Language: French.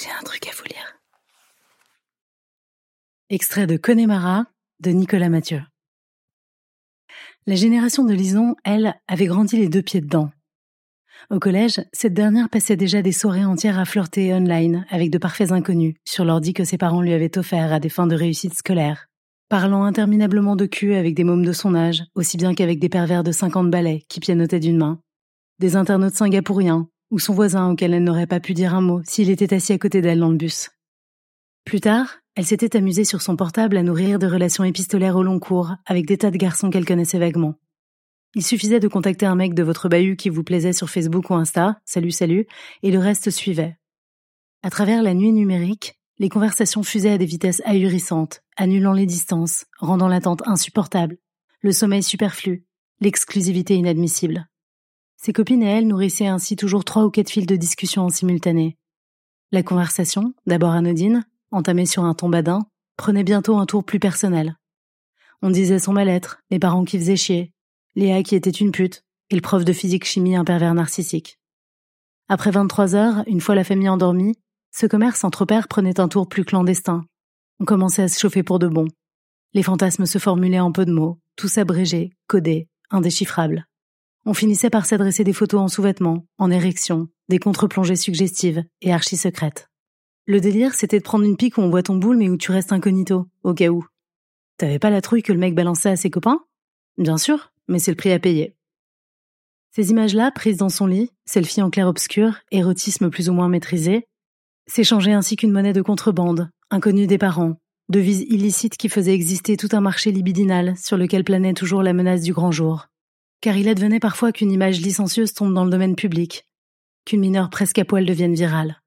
J'ai un truc à vous lire. Extrait de Connemara de Nicolas Mathieu. La génération de Lison, elle, avait grandi les deux pieds dedans. Au collège, cette dernière passait déjà des soirées entières à flirter online avec de parfaits inconnus sur l'ordi que ses parents lui avaient offert à des fins de réussite scolaire, parlant interminablement de cul avec des mômes de son âge, aussi bien qu'avec des pervers de 50 balais qui pianotaient d'une main, des internautes singapouriens, ou son voisin auquel elle n'aurait pas pu dire un mot s'il était assis à côté d'elle dans le bus. Plus tard, elle s'était amusée sur son portable à nourrir de relations épistolaires au long cours avec des tas de garçons qu'elle connaissait vaguement. Il suffisait de contacter un mec de votre bahut qui vous plaisait sur Facebook ou Insta, salut salut, et le reste suivait. À travers la nuit numérique, les conversations fusaient à des vitesses ahurissantes, annulant les distances, rendant l'attente insupportable, le sommeil superflu, l'exclusivité inadmissible. Ses copines et elle nourrissaient ainsi toujours trois ou quatre fils de discussion en simultané. La conversation, d'abord anodine, entamée sur un ton badin, prenait bientôt un tour plus personnel. On disait son mal-être, les parents qui faisaient chier, Léa qui était une pute, et le prof de physique-chimie un pervers narcissique. Après 23 heures, une fois la famille endormie, ce commerce entre pères prenait un tour plus clandestin. On commençait à se chauffer pour de bon. Les fantasmes se formulaient en peu de mots, tous abrégés, codés, indéchiffrables. On finissait par s'adresser des photos en sous-vêtements, en érection, des contre-plongées suggestives et archi-secrètes. Le délire, c'était de prendre une pique où on voit ton boule mais où tu restes incognito, au cas où. T'avais pas la trouille que le mec balançait à ses copains? Bien sûr, mais c'est le prix à payer. Ces images-là, prises dans son lit, selfie en clair-obscur, érotisme plus ou moins maîtrisé, s'échangeaient ainsi qu'une monnaie de contrebande, inconnue des parents, devise illicite qui faisait exister tout un marché libidinal sur lequel planait toujours la menace du grand jour car il advenait parfois qu'une image licencieuse tombe dans le domaine public, qu'une mineure presque à poil devienne virale.